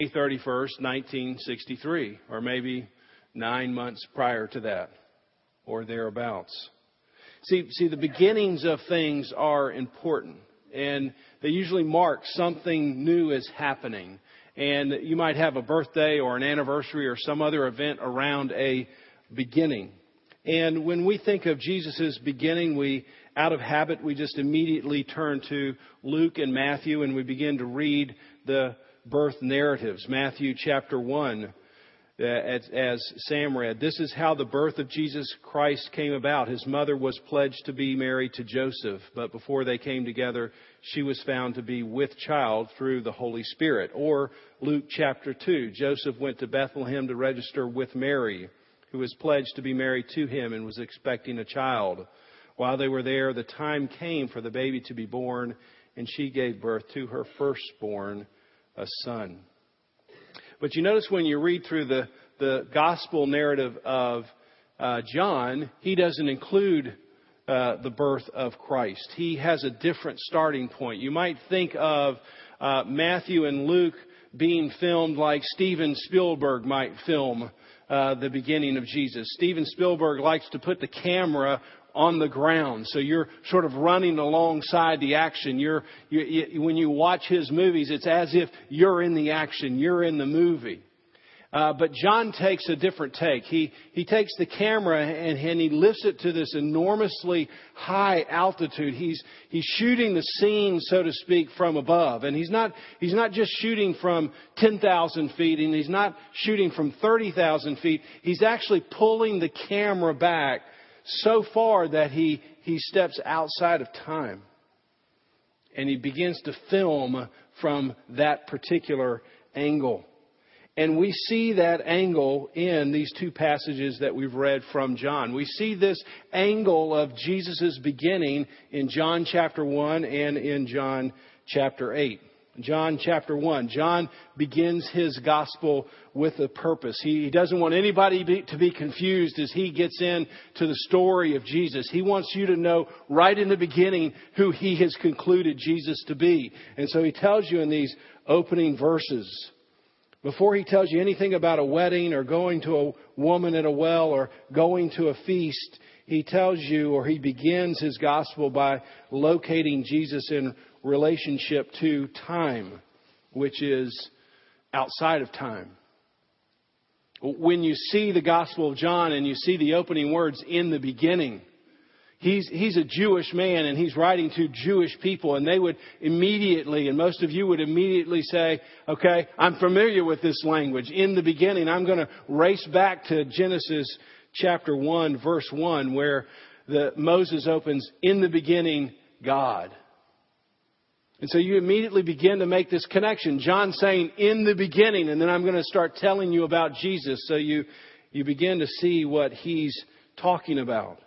May 31st, 1963, or maybe nine months prior to that, or thereabouts. See, see, the beginnings of things are important, and they usually mark something new is happening. And you might have a birthday or an anniversary or some other event around a beginning. And when we think of Jesus' beginning, we, out of habit, we just immediately turn to Luke and Matthew and we begin to read the birth narratives. Matthew chapter 1 uh, as, as Sam read. This is how the birth of Jesus Christ came about. His mother was pledged to be married to Joseph, but before they came together, she was found to be with child through the Holy Spirit. Or Luke chapter 2. Joseph went to Bethlehem to register with Mary, who was pledged to be married to him and was expecting a child. While they were there, the time came for the baby to be born, and she gave birth to her firstborn, a son. But you notice when you read through the, the gospel narrative of uh, John, he doesn't include uh, the birth of Christ. He has a different starting point. You might think of uh, Matthew and Luke being filmed like Steven Spielberg might film uh, the beginning of Jesus. Steven Spielberg likes to put the camera on the ground. So you're sort of running alongside the action. You're, you, you, when you watch his movies, it's as if you're in the action. You're in the movie. Uh, but John takes a different take. He, he takes the camera and, and he lifts it to this enormously high altitude. He's, he's shooting the scene, so to speak, from above. And he's not, he's not just shooting from 10,000 feet and he's not shooting from 30,000 feet. He's actually pulling the camera back so far that he, he steps outside of time. And he begins to film from that particular angle. And we see that angle in these two passages that we've read from John. We see this angle of Jesus' beginning in John chapter 1 and in John chapter 8. John chapter 1. John begins his gospel with a purpose. He doesn't want anybody to be confused as he gets into the story of Jesus. He wants you to know right in the beginning who he has concluded Jesus to be. And so he tells you in these opening verses, before he tells you anything about a wedding or going to a woman at a well or going to a feast, he tells you or he begins his gospel by locating Jesus in relationship to time, which is outside of time. When you see the Gospel of John and you see the opening words in the beginning, he's, he's a Jewish man and he's writing to Jewish people and they would immediately, and most of you would immediately say, okay, I'm familiar with this language. In the beginning, I'm going to race back to Genesis chapter 1 verse 1 where the, Moses opens, in the beginning, God. And so you immediately begin to make this connection. John saying, in the beginning, and then I'm going to start telling you about Jesus. So you, you begin to see what he's talking about.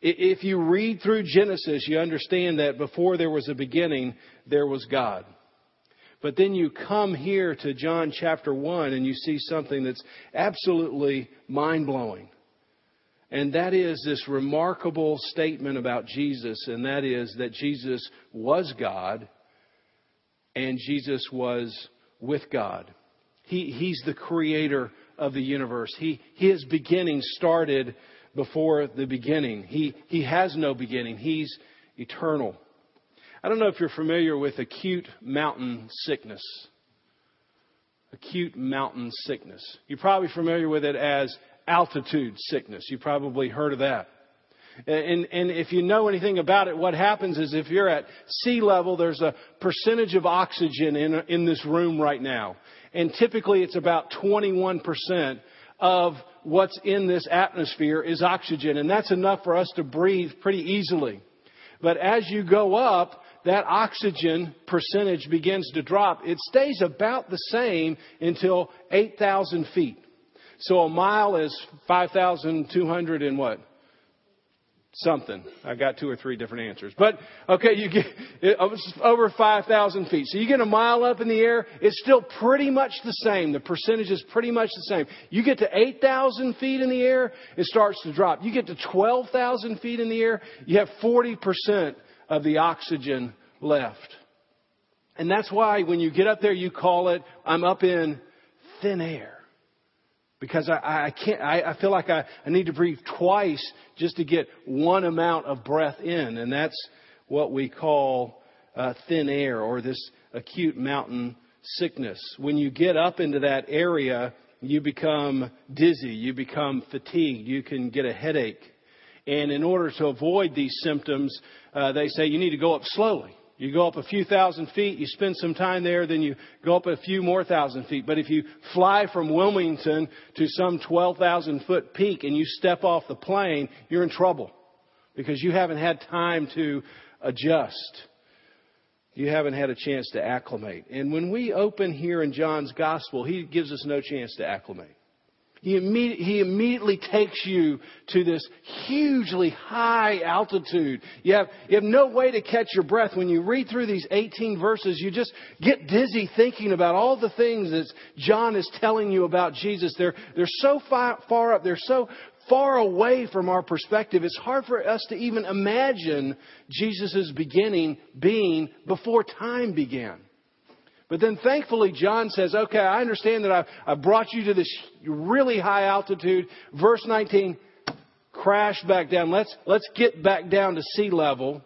If you read through Genesis, you understand that before there was a beginning, there was God. But then you come here to John chapter 1 and you see something that's absolutely mind blowing. And that is this remarkable statement about Jesus, and that is that Jesus was God and Jesus was with God. He, he's the creator of the universe. He, his beginning started before the beginning. He, he has no beginning. He's eternal. I don't know if you're familiar with acute mountain sickness. Acute mountain sickness. You're probably familiar with it as altitude sickness. You probably heard of that. And, and if you know anything about it, what happens is if you're at sea level, there's a percentage of oxygen in, in this room right now. And typically it's about 21% of what's in this atmosphere is oxygen. And that's enough for us to breathe pretty easily. But as you go up, that oxygen percentage begins to drop. It stays about the same until 8,000 feet. So a mile is 5,200 and what? Something. I got two or three different answers. But, okay, you get it, over 5,000 feet. So you get a mile up in the air, it's still pretty much the same. The percentage is pretty much the same. You get to 8,000 feet in the air, it starts to drop. You get to 12,000 feet in the air, you have 40% of the oxygen left. And that's why when you get up there, you call it, I'm up in thin air. Because I, I can't, I, I feel like I, I need to breathe twice just to get one amount of breath in. And that's what we call uh, thin air or this acute mountain sickness. When you get up into that area, you become dizzy, you become fatigued, you can get a headache. And in order to avoid these symptoms, uh, they say you need to go up slowly. You go up a few thousand feet, you spend some time there, then you go up a few more thousand feet. But if you fly from Wilmington to some 12,000 foot peak and you step off the plane, you're in trouble because you haven't had time to adjust. You haven't had a chance to acclimate. And when we open here in John's gospel, he gives us no chance to acclimate. He, he immediately takes you to this hugely high altitude. You have, you have no way to catch your breath. When you read through these 18 verses, you just get dizzy thinking about all the things that John is telling you about Jesus. They're, they're so far, far up. They're so far away from our perspective. It's hard for us to even imagine Jesus' beginning being before time began. But then thankfully, John says, okay, I understand that I've, I've brought you to this really high altitude. Verse 19, crash back down. Let's, let's get back down to sea level.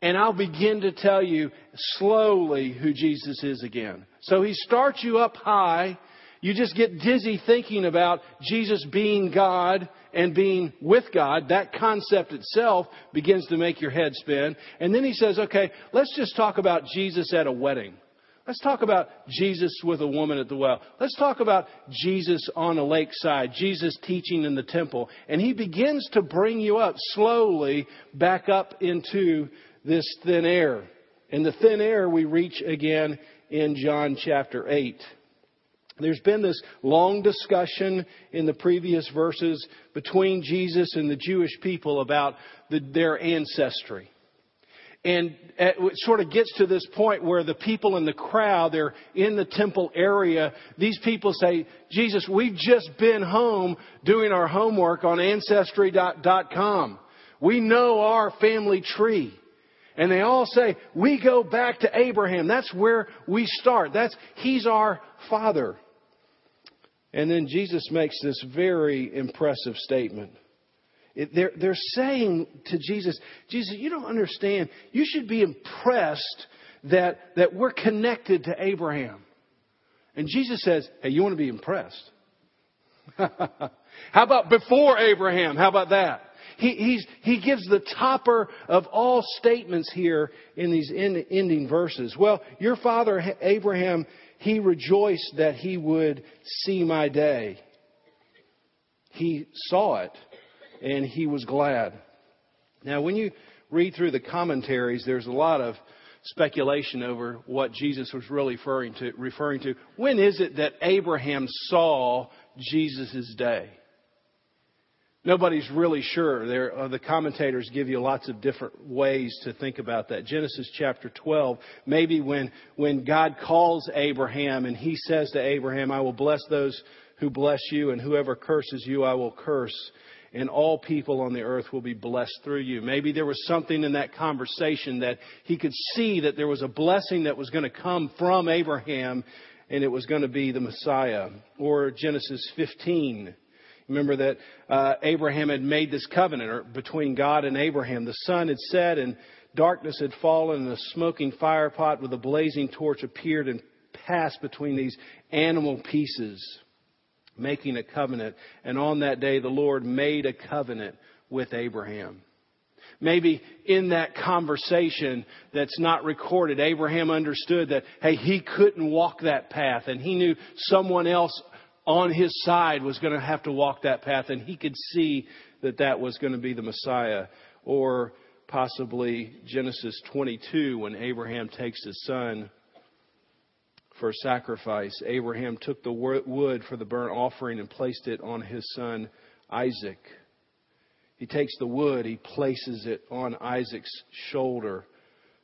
And I'll begin to tell you slowly who Jesus is again. So he starts you up high. You just get dizzy thinking about Jesus being God and being with God. That concept itself begins to make your head spin. And then he says, okay, let's just talk about Jesus at a wedding. Let's talk about Jesus with a woman at the well. Let's talk about Jesus on a lakeside, Jesus teaching in the temple. And he begins to bring you up slowly back up into this thin air. And the thin air we reach again in John chapter 8. There's been this long discussion in the previous verses between Jesus and the Jewish people about the, their ancestry. And it sort of gets to this point where the people in the crowd, they're in the temple area. These people say, Jesus, we've just been home doing our homework on Ancestry.com. We know our family tree. And they all say, we go back to Abraham. That's where we start. That's, he's our father. And then Jesus makes this very impressive statement. They're, they're saying to Jesus, Jesus, you don't understand. You should be impressed that, that we're connected to Abraham. And Jesus says, Hey, you want to be impressed? How about before Abraham? How about that? He, he gives the topper of all statements here in these end, ending verses. Well, your father Abraham, he rejoiced that he would see my day. He saw it and he was glad. Now, when you read through the commentaries, there's a lot of speculation over what Jesus was really referring to. Referring to. When is it that Abraham saw Jesus' day? Nobody's really sure. There, uh, the commentators give you lots of different ways to think about that. Genesis chapter 12, maybe when, when God calls Abraham and he says to Abraham, I will bless those who bless you and whoever curses you, I will curse and all people on the earth will be blessed through you. Maybe there was something in that conversation that he could see that there was a blessing that was going to come from Abraham and it was going to be the Messiah. Or Genesis 15. Remember that uh, Abraham had made this covenant between God and Abraham. The sun had set and darkness had fallen and a smoking fire pot with a blazing torch appeared and passed between these animal pieces making a covenant. And on that day, the Lord made a covenant with Abraham. Maybe in that conversation that's not recorded, Abraham understood that, hey, he couldn't walk that path and he knew someone else on his side was going to have to walk that path and he could see that that was going to be the Messiah. Or possibly Genesis 22 when Abraham takes his son for sacrifice. Abraham took the wood for the burnt offering and placed it on his son Isaac. He takes the wood, he places it on Isaac's shoulder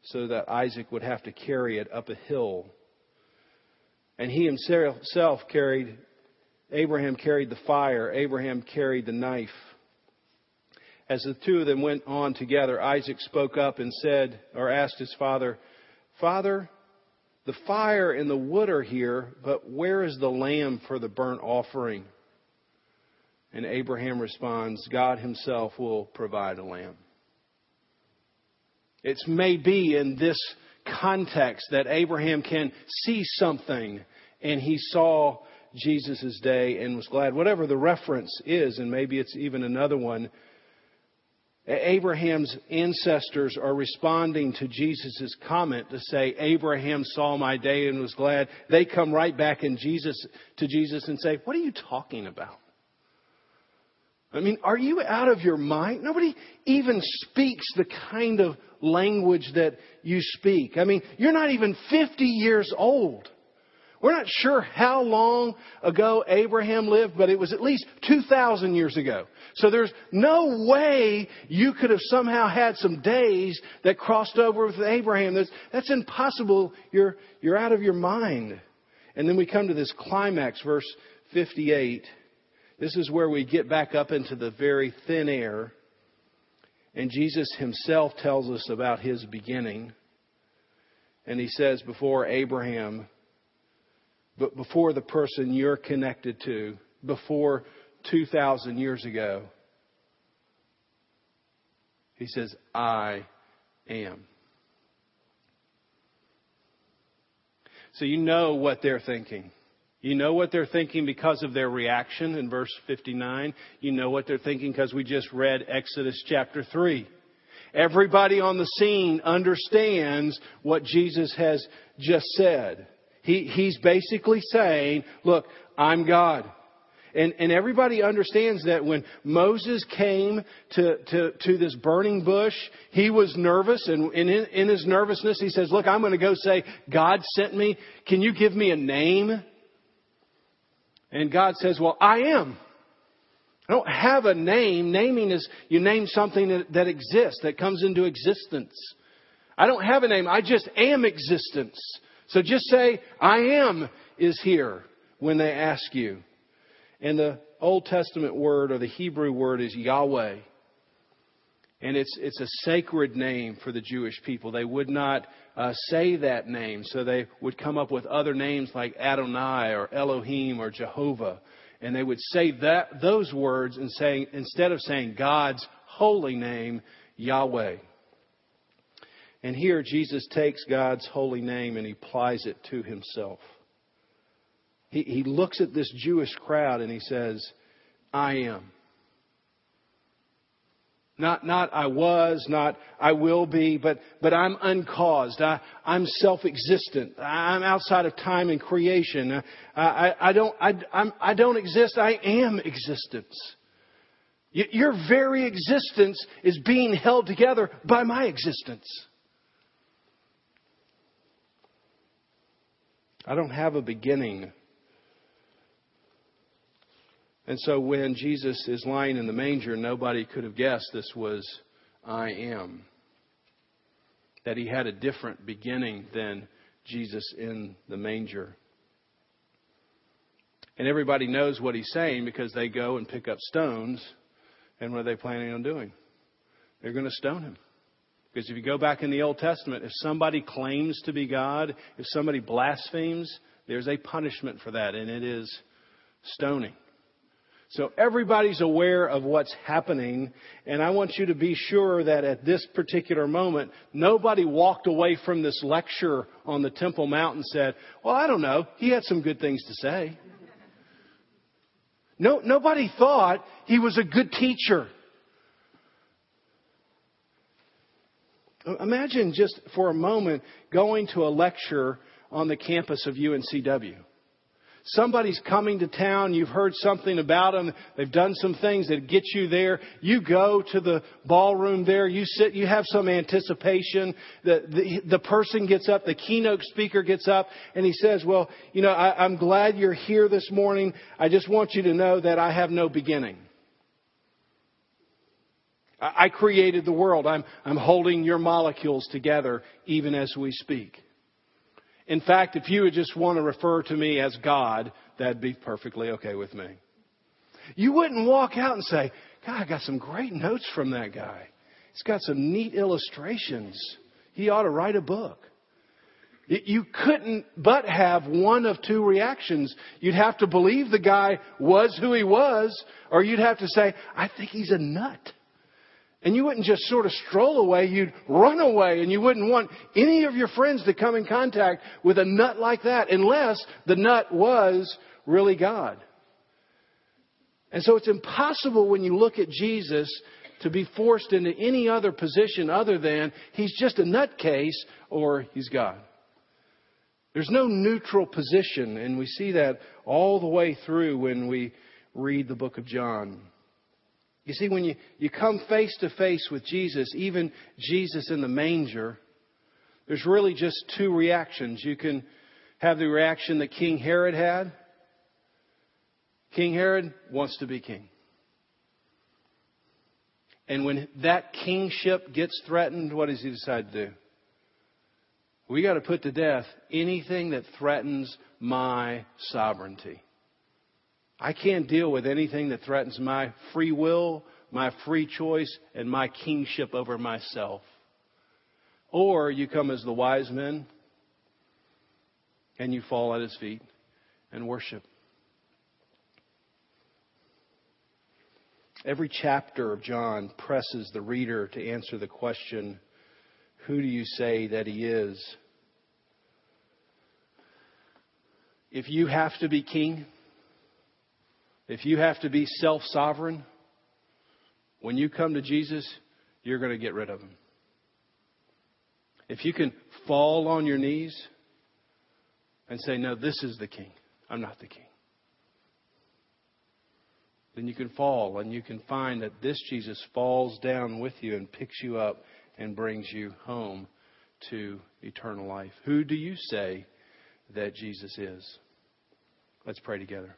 so that Isaac would have to carry it up a hill. And he himself carried, Abraham carried the fire, Abraham carried the knife. As the two of them went on together, Isaac spoke up and said, or asked his father, Father, the fire and the wood are here, but where is the lamb for the burnt offering? And Abraham responds, God himself will provide a lamb. It's maybe in this context that Abraham can see something and he saw Jesus' day and was glad. Whatever the reference is, and maybe it's even another one, Abraham's ancestors are responding to Jesus' comment to say, Abraham saw my day and was glad. They come right back in Jesus, to Jesus and say, What are you talking about? I mean, are you out of your mind? Nobody even speaks the kind of language that you speak. I mean, you're not even 50 years old. We're not sure how long ago Abraham lived, but it was at least 2,000 years ago. So there's no way you could have somehow had some days that crossed over with Abraham. That's, that's impossible. You're, you're out of your mind. And then we come to this climax, verse 58. This is where we get back up into the very thin air. And Jesus himself tells us about his beginning. And he says, before Abraham but before the person you're connected to, before 2,000 years ago. He says, I am. So you know what they're thinking. You know what they're thinking because of their reaction in verse 59. You know what they're thinking because we just read Exodus chapter 3. Everybody on the scene understands what Jesus has just said. He, he's basically saying, look, I'm God. And, and everybody understands that when Moses came to, to, to this burning bush, he was nervous. And, in, in his nervousness, he says, look, I'm going to go say, God sent me. Can you give me a name? And God says, well, I am. I don't have a name. Naming is you name something that, that exists, that comes into existence. I don't have a name. I just am existence. So just say, I am is here when they ask you. And the Old Testament word or the Hebrew word is Yahweh. And it's, it's a sacred name for the Jewish people. They would not uh, say that name, so they would come up with other names like Adonai or Elohim or Jehovah. And they would say that, those words and instead of saying God's holy name, Yahweh. And here Jesus takes God's holy name and he applies it to himself. He, he looks at this Jewish crowd and he says, I am. Not, not I was, not I will be, but, but I'm uncaused. I, I'm self-existent. I'm outside of time and creation. I, I, I don't, I, I'm, I don't exist. I am existence. Your very existence is being held together by my existence. I don't have a beginning. And so when Jesus is lying in the manger, nobody could have guessed this was I am. That he had a different beginning than Jesus in the manger. And everybody knows what he's saying because they go and pick up stones. And what are they planning on doing? They're going to stone him. Because if you go back in the Old Testament, if somebody claims to be God, if somebody blasphemes, there's a punishment for that, and it is stoning. So everybody's aware of what's happening, and I want you to be sure that at this particular moment, nobody walked away from this lecture on the Temple Mount and said, Well, I don't know, he had some good things to say. No, nobody thought he was a good teacher. Imagine just for a moment going to a lecture on the campus of UNCW. Somebody's coming to town, you've heard something about them, they've done some things that get you there. You go to the ballroom there, you sit, you have some anticipation. The, the, the person gets up, the keynote speaker gets up, and he says, Well, you know, I, I'm glad you're here this morning. I just want you to know that I have no beginning. I created the world. I'm, I'm holding your molecules together even as we speak. In fact, if you would just want to refer to me as God, that'd be perfectly okay with me. You wouldn't walk out and say, God, I got some great notes from that guy. He's got some neat illustrations. He ought to write a book. You couldn't but have one of two reactions. You'd have to believe the guy was who he was, or you'd have to say, I think he's a nut. And you wouldn't just sort of stroll away, you'd run away, and you wouldn't want any of your friends to come in contact with a nut like that unless the nut was really God. And so it's impossible when you look at Jesus to be forced into any other position other than he's just a nutcase or he's God. There's no neutral position, and we see that all the way through when we read the book of John. You see, when you, you come face to face with Jesus, even Jesus in the manger, there's really just two reactions. You can have the reaction that King Herod had. King Herod wants to be king. And when that kingship gets threatened, what does he decide to do? We got to put to death anything that threatens my sovereignty. I can't deal with anything that threatens my free will, my free choice, and my kingship over myself. Or you come as the wise men and you fall at his feet and worship. Every chapter of John presses the reader to answer the question who do you say that he is? If you have to be king, if you have to be self sovereign, when you come to Jesus, you're going to get rid of him. If you can fall on your knees and say, No, this is the king, I'm not the king then you can fall and you can find that this Jesus falls down with you and picks you up and brings you home to eternal life. Who do you say that Jesus is? Let's pray together.